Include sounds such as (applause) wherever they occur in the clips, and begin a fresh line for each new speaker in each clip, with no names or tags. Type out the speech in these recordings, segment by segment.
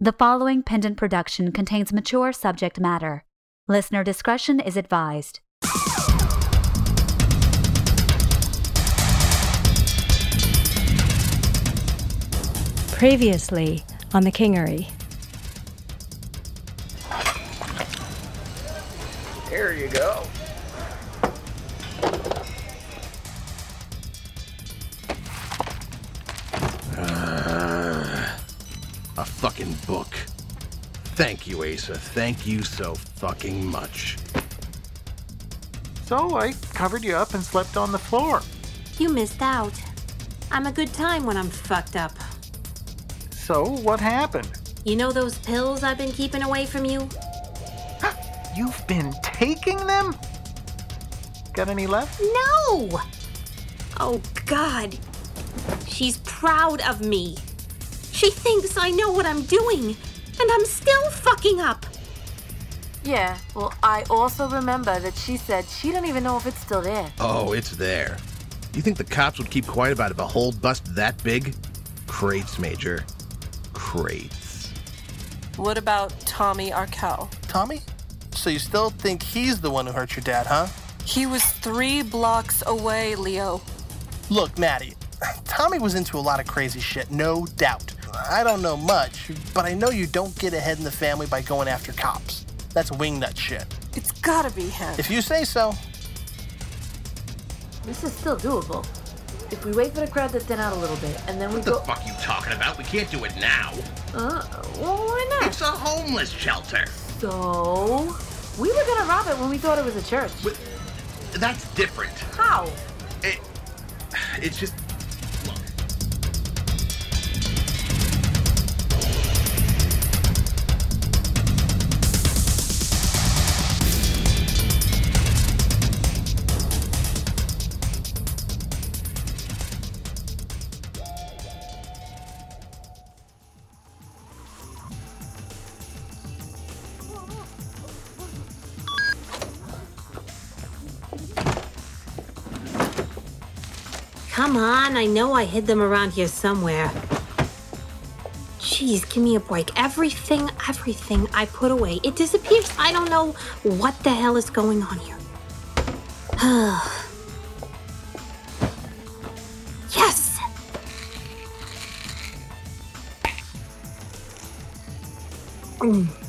The following pendant production contains mature subject matter. Listener discretion is advised.
Previously on the Kingery.
Here you go.
Fucking book. Thank you, Asa. Thank you so fucking much.
So I covered you up and slept on the floor.
You missed out. I'm a good time when I'm fucked up.
So what happened?
You know those pills I've been keeping away from you?
You've been taking them? Got any left?
No! Oh, God. She's proud of me. She thinks I know what I'm doing, and I'm still fucking up.
Yeah, well, I also remember that she said she don't even know if it's still there.
Oh, it's there. You think the cops would keep quiet about it if a whole bust that big? Crates, Major. Crates.
What about Tommy Arkell?
Tommy? So you still think he's the one who hurt your dad, huh?
He was three blocks away, Leo.
Look, Maddie, Tommy was into a lot of crazy shit, no doubt. I don't know much, but I know you don't get ahead in the family by going after cops. That's wingnut shit.
It's gotta be him.
If you say so.
This is still doable. If we wait for the crowd to thin out a little bit, and then we go-
What the
go.
fuck you talking about? We can't do it now.
Uh, well, why not?
It's a homeless shelter.
So, we were gonna rob it when we thought it was a church.
But that's different.
How?
It, it's just.
Come on, I know I hid them around here somewhere. Jeez, give me a break. Everything, everything I put away, it disappears. I don't know what the hell is going on here. (sighs) yes! Mm.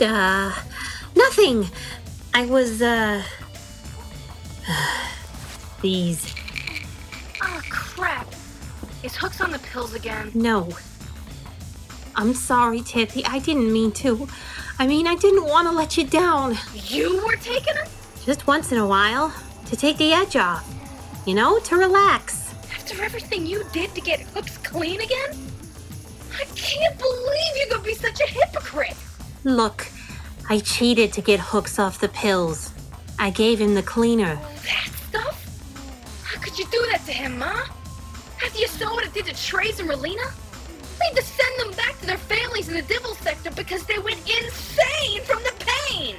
Uh, nothing. I was, uh. (sighs) These.
Oh, crap. Is Hooks on the pills again?
No. I'm sorry, Tiffy. I didn't mean to. I mean, I didn't want to let you down.
You were taking him?
Just once in a while. To take the edge off. You know, to relax.
After everything you did to get Hooks clean again? I can't believe you could be such a hypocrite.
Look, I cheated to get hooks off the pills. I gave him the cleaner.
That stuff? How could you do that to him, Ma? After you saw what it did to Trace and Relina? We had to send them back to their families in the Devil sector because they went insane from the pain.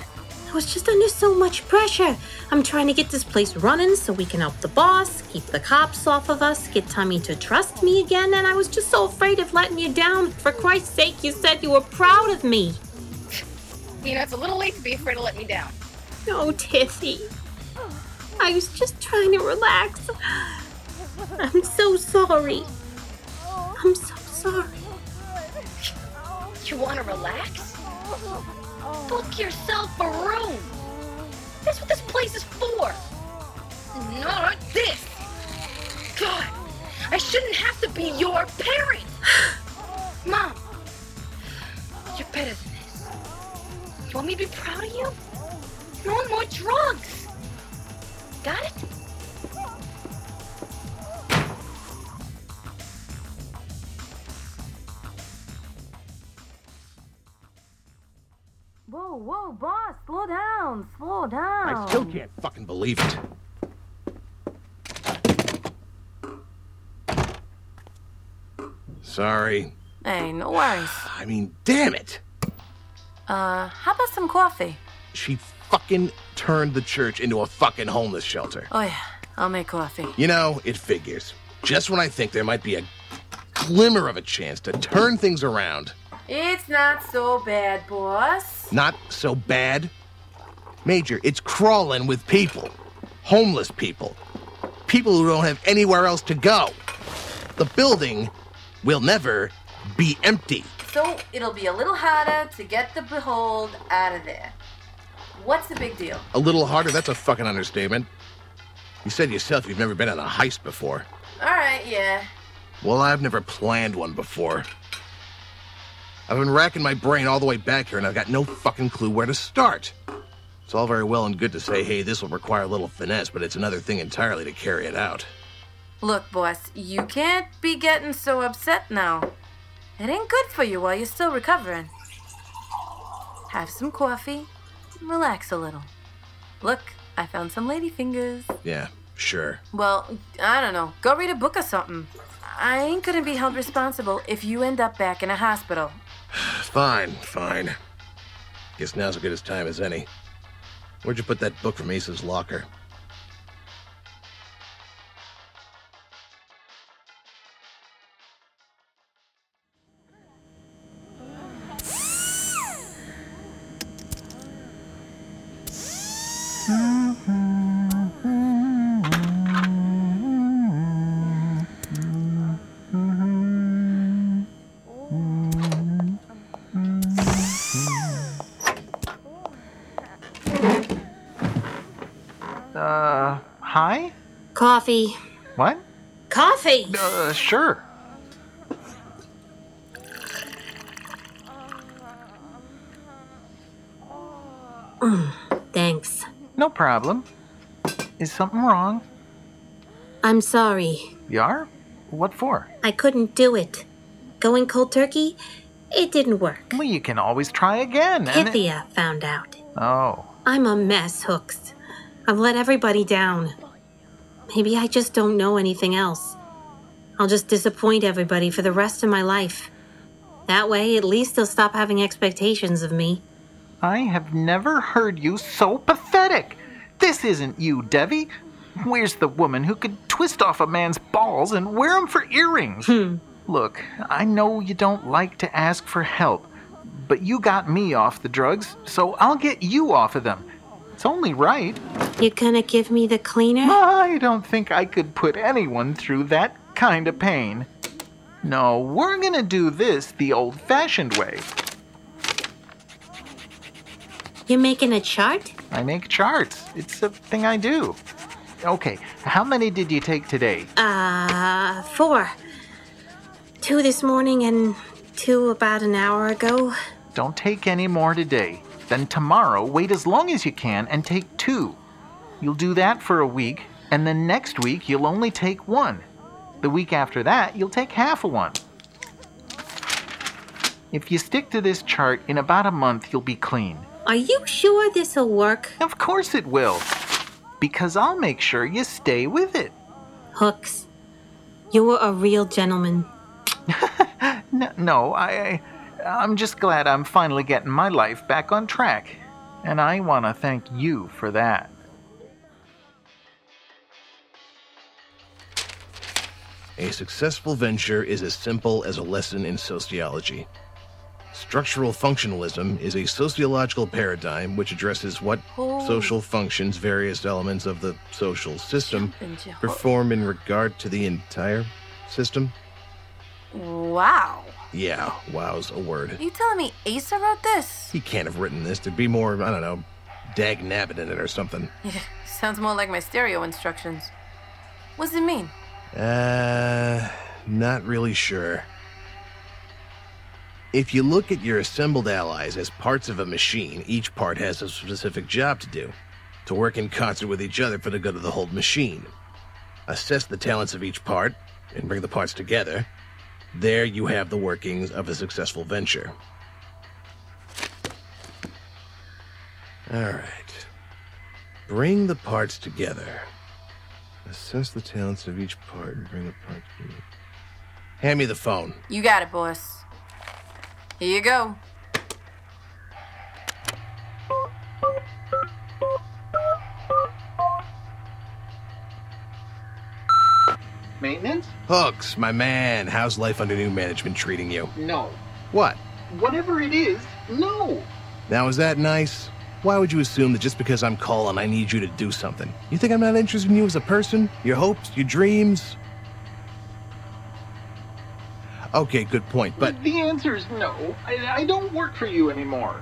I was just under so much pressure. I'm trying to get this place running so we can help the boss, keep the cops off of us, get Tommy to trust me again, and I was just so afraid of letting you down. For Christ's sake, you said you were proud of me.
You know, it's a little late to be afraid to let me down.
No, Tiffy. I was just trying to relax. I'm so sorry. I'm so sorry.
You want to relax? Book yourself a room. That's what this place is for. Not this. God, I shouldn't have to be your parent. Me to be proud of you? No more drugs. Got it?
Whoa, whoa, boss, slow down, slow down.
I still can't fucking believe it. Sorry.
Hey, no worries. (sighs)
I mean, damn it.
Uh, how about some coffee?
She fucking turned the church into a fucking homeless shelter.
Oh, yeah. I'll make coffee.
You know, it figures. Just when I think there might be a glimmer of a chance to turn things around.
It's not so bad, boss.
Not so bad. Major, it's crawling with people. Homeless people. People who don't have anywhere else to go. The building will never be empty.
So it'll be a little harder to get the behold out of there. What's the big deal?
A little harder? That's a fucking understatement. You said yourself you've never been on a heist before.
All right, yeah.
Well, I've never planned one before. I've been racking my brain all the way back here, and I've got no fucking clue where to start. It's all very well and good to say, hey, this will require a little finesse, but it's another thing entirely to carry it out.
Look, boss, you can't be getting so upset now. It ain't good for you while you're still recovering. Have some coffee, relax a little. Look, I found some lady fingers.
Yeah, sure.
Well, I don't know. Go read a book or something. I ain't gonna be held responsible if you end up back in a hospital. (sighs)
Fine, fine. Guess now's as good a time as any. Where'd you put that book from Ace's locker?
Uh, hi?
Coffee.
What?
Coffee!
Uh, sure. Problem. Is something wrong?
I'm sorry.
You are? What for?
I couldn't do it. Going cold turkey? It didn't work.
Well, you can always try again. and it-
found out.
Oh.
I'm a mess, Hooks. I've let everybody down. Maybe I just don't know anything else. I'll just disappoint everybody for the rest of my life. That way, at least they'll stop having expectations of me.
I have never heard you so pathetic. This isn't you, Devi. Where's the woman who could twist off a man's balls and wear 'em for earrings? Hmm. Look, I know you don't like to ask for help, but you got me off the drugs, so I'll get you off of them. It's only right.
You gonna give me the cleaner?
I don't think I could put anyone through that kind of pain. No, we're gonna do this the old fashioned way.
You're making a chart?
I make charts. It's a thing I do. Okay, how many did you take today?
Uh, four. Two this morning and two about an hour ago.
Don't take any more today. Then tomorrow, wait as long as you can and take two. You'll do that for a week, and then next week, you'll only take one. The week after that, you'll take half a one. If you stick to this chart, in about a month, you'll be clean.
Are you sure this'll work?
Of course it will. Because I'll make sure you stay with it.
Hooks, you're a real gentleman. (laughs)
N- no, I, I. I'm just glad I'm finally getting my life back on track. And I want to thank you for that.
A successful venture is as simple as a lesson in sociology. Structural functionalism is a sociological paradigm which addresses what
Oh.
social functions various elements of the social system perform in regard to the entire system.
Wow.
Yeah, wow's a word.
Are You telling me Asa wrote this?
He can't have written this. There'd be more, I don't know, dag nabbit in it or something. (laughs)
Sounds more like my stereo instructions. What's it mean?
Uh, not really sure. If you look at your assembled allies as parts of a machine, each part has a specific job to do to work in concert with each other for the good of the whole machine. Assess the talents of each part and bring the parts together. There you have the workings of a successful venture. All right. Bring the parts together. Assess the talents of each part and bring the parts together. Hand me the phone.
You got it, boss. Here you go.
Maintenance?
Hooks, my man. How's life under new management treating you?
No.
What?
Whatever it is, no.
Now, is that nice? Why would you assume that just because I'm calling, I need you to do something? You think I'm not interested in you as a person? Your hopes, your dreams? Okay, good point, but
The answer is no. I, I don't work for you anymore.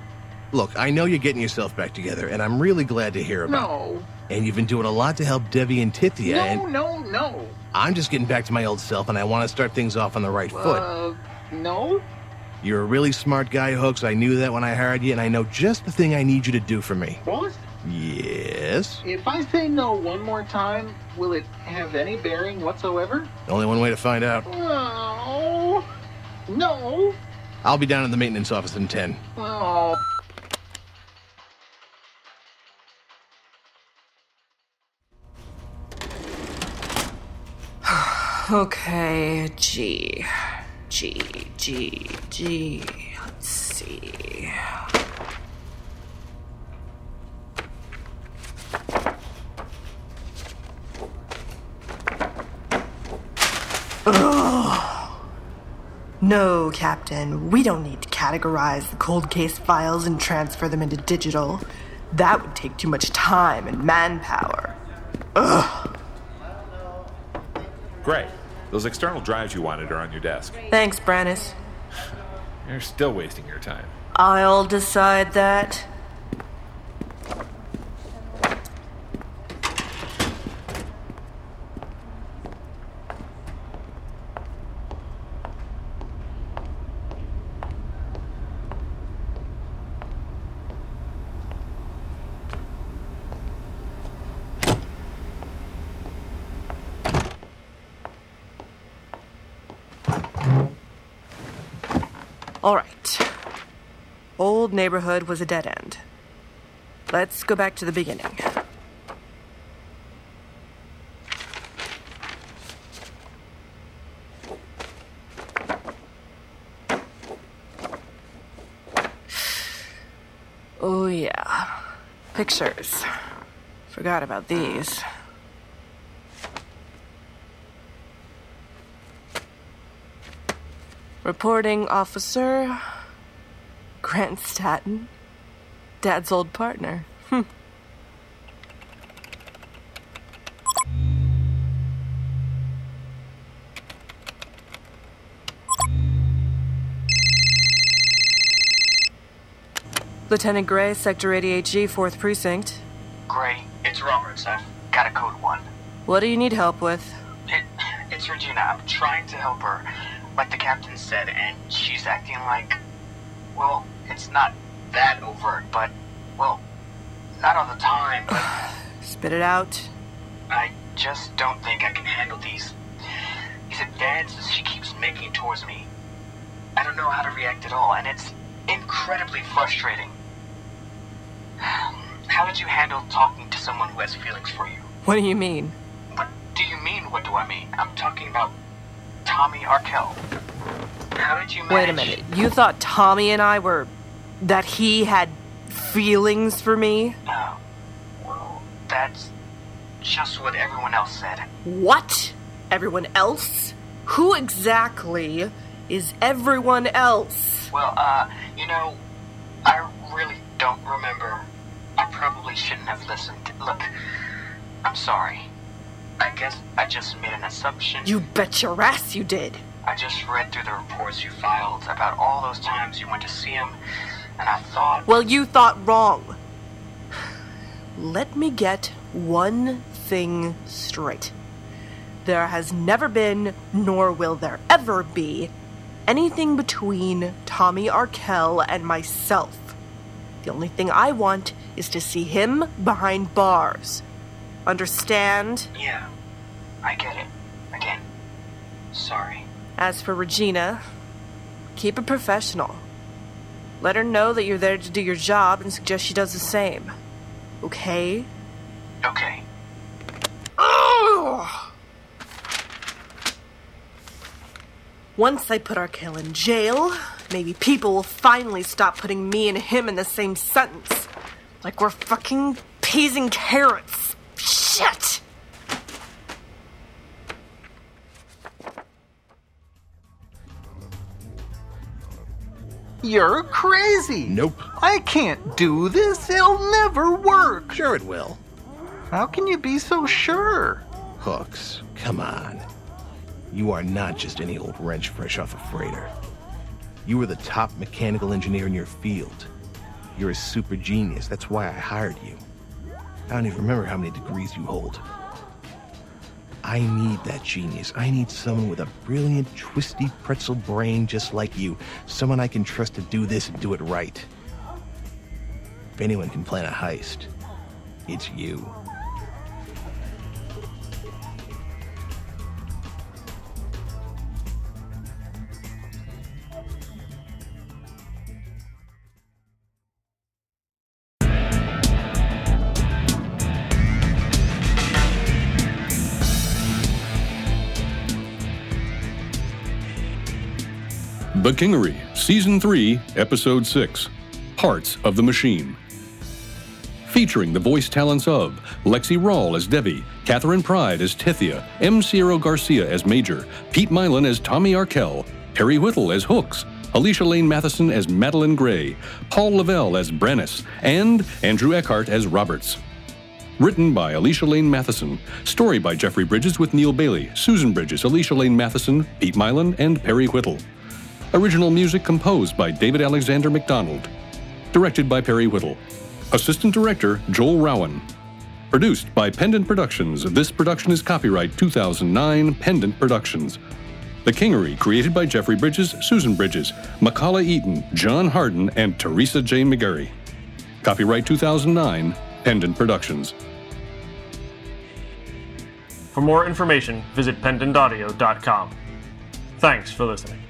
look, I know you're getting yourself back together, and I'm really glad to hear about
No.
it. And you've been doing a lot to help Devi and Tythia,
No,
and
no, no.
I'm just getting back to my old self, and I want to start things off on the right foot.
Uh, no?
You're a really smart guy, Hooks. I knew that when I hired you, and I know just the thing I need you to do for me.
What?
Yes?
If I say no one more time, will it have any bearing whatsoever?
Only one way to find out.
No. No.
I'll be down in the maintenance office in 10.
Oh. (sighs)
Okay, G. G, G, G. Let's see.
No, Captain, we don't need to categorize the cold case files and transfer them into digital. That would take too much time and manpower. Ugh.
Great. Those external drives you wanted are on your desk.
Thanks, Brannis. (laughs)
You're still wasting your time.
I'll decide that. All right. Old neighborhood was a dead end. Let's go back to the beginning. Oh, yeah. Pictures. Forgot about these. Reporting officer Grant Staton, Dad's old partner. Hmm. Lieutenant Gray, Sector 88G, 4th Precinct.
Gray, it's Roberts. I've got a code one.
What do you need help with?
It, it's Regina. I'm trying to help her, like the captain said, and she's acting like. Well, it's not that overt, but, well, not all the time, (sighs)
Spit it out.
I just don't think I can handle these. These advances she keeps making towards me. I don't know how to react at all, and it's incredibly frustrating. (sighs) How did you handle talking to someone who has feelings for you?
What do you mean?
What do you mean, what do I mean? I'm talking about Tommy Arkell. How did you manage?
Wait a minute. You thought Tommy and I were. that he had feelings for me?
No. Well, that's just what everyone else said.
What? Everyone else? Who exactly is everyone else?
Well, uh, you know, I really don't remember. I probably shouldn't have listened. Look, I'm sorry. I guess I just made an assumption.
You bet your ass you did.
I just read through the reports you filed about all those times you went to see him, and I thought.
Well, you thought wrong. Let me get one thing straight. There has never been, nor will there ever be, anything between Tommy Arkell and myself. The only thing I want is to see him behind bars. Understand?
Yeah, I get it. Again, sorry.
As for Regina, keep it professional. Let her know that you're there to do your job and suggest she does the same. Okay?
Okay.
Once I put Arkell in jail, maybe people will finally stop putting me and him in the same sentence. Like we're fucking peas and carrots. Shit!
You're crazy.
Nope.
I can't do this. It'll never work.
Sure, it will.
How can you be so sure?
Hooks, come on. You are not just any old wrench fresh off a freighter. You are the top mechanical engineer in your field. You're a super genius. That's why I hired you. I don't even remember how many degrees you hold. I need that genius. I need someone with a brilliant, twisty pretzel brain just like you. Someone I can trust to do this and do it right. If anyone can plan a heist, it's you.
The Kingery, Season 3, Episode 6 Parts of the Machine. Featuring the voice talents of Lexi Rawl as Devi, Catherine Pride as Tythia, M. Ciro Garcia as Major, Pete Milan as Tommy Arkell, Perry Whittle as Hooks, Alicia Lane Matheson as Madeline Gray, Paul Lavelle as Brannis, and Andrew Eckhart as Roberts. Written by Alicia Lane Matheson. Story by Jeffrey Bridges with Neil Bailey, Susan Bridges, Alicia Lane Matheson, Pete Milan, and Perry Whittle. Original music composed by David Alexander McDonald. Directed by Perry Whittle. Assistant Director Joel Rowan. Produced by Pendant Productions. This production is copyright 2009 Pendant Productions. The Kingery, created by Jeffrey Bridges, Susan Bridges, Macaulay Eaton, John Harden, and Teresa J. McGarry. Copyright 2009 Pendant Productions.
For more information, visit pendantaudio.com. Thanks for listening.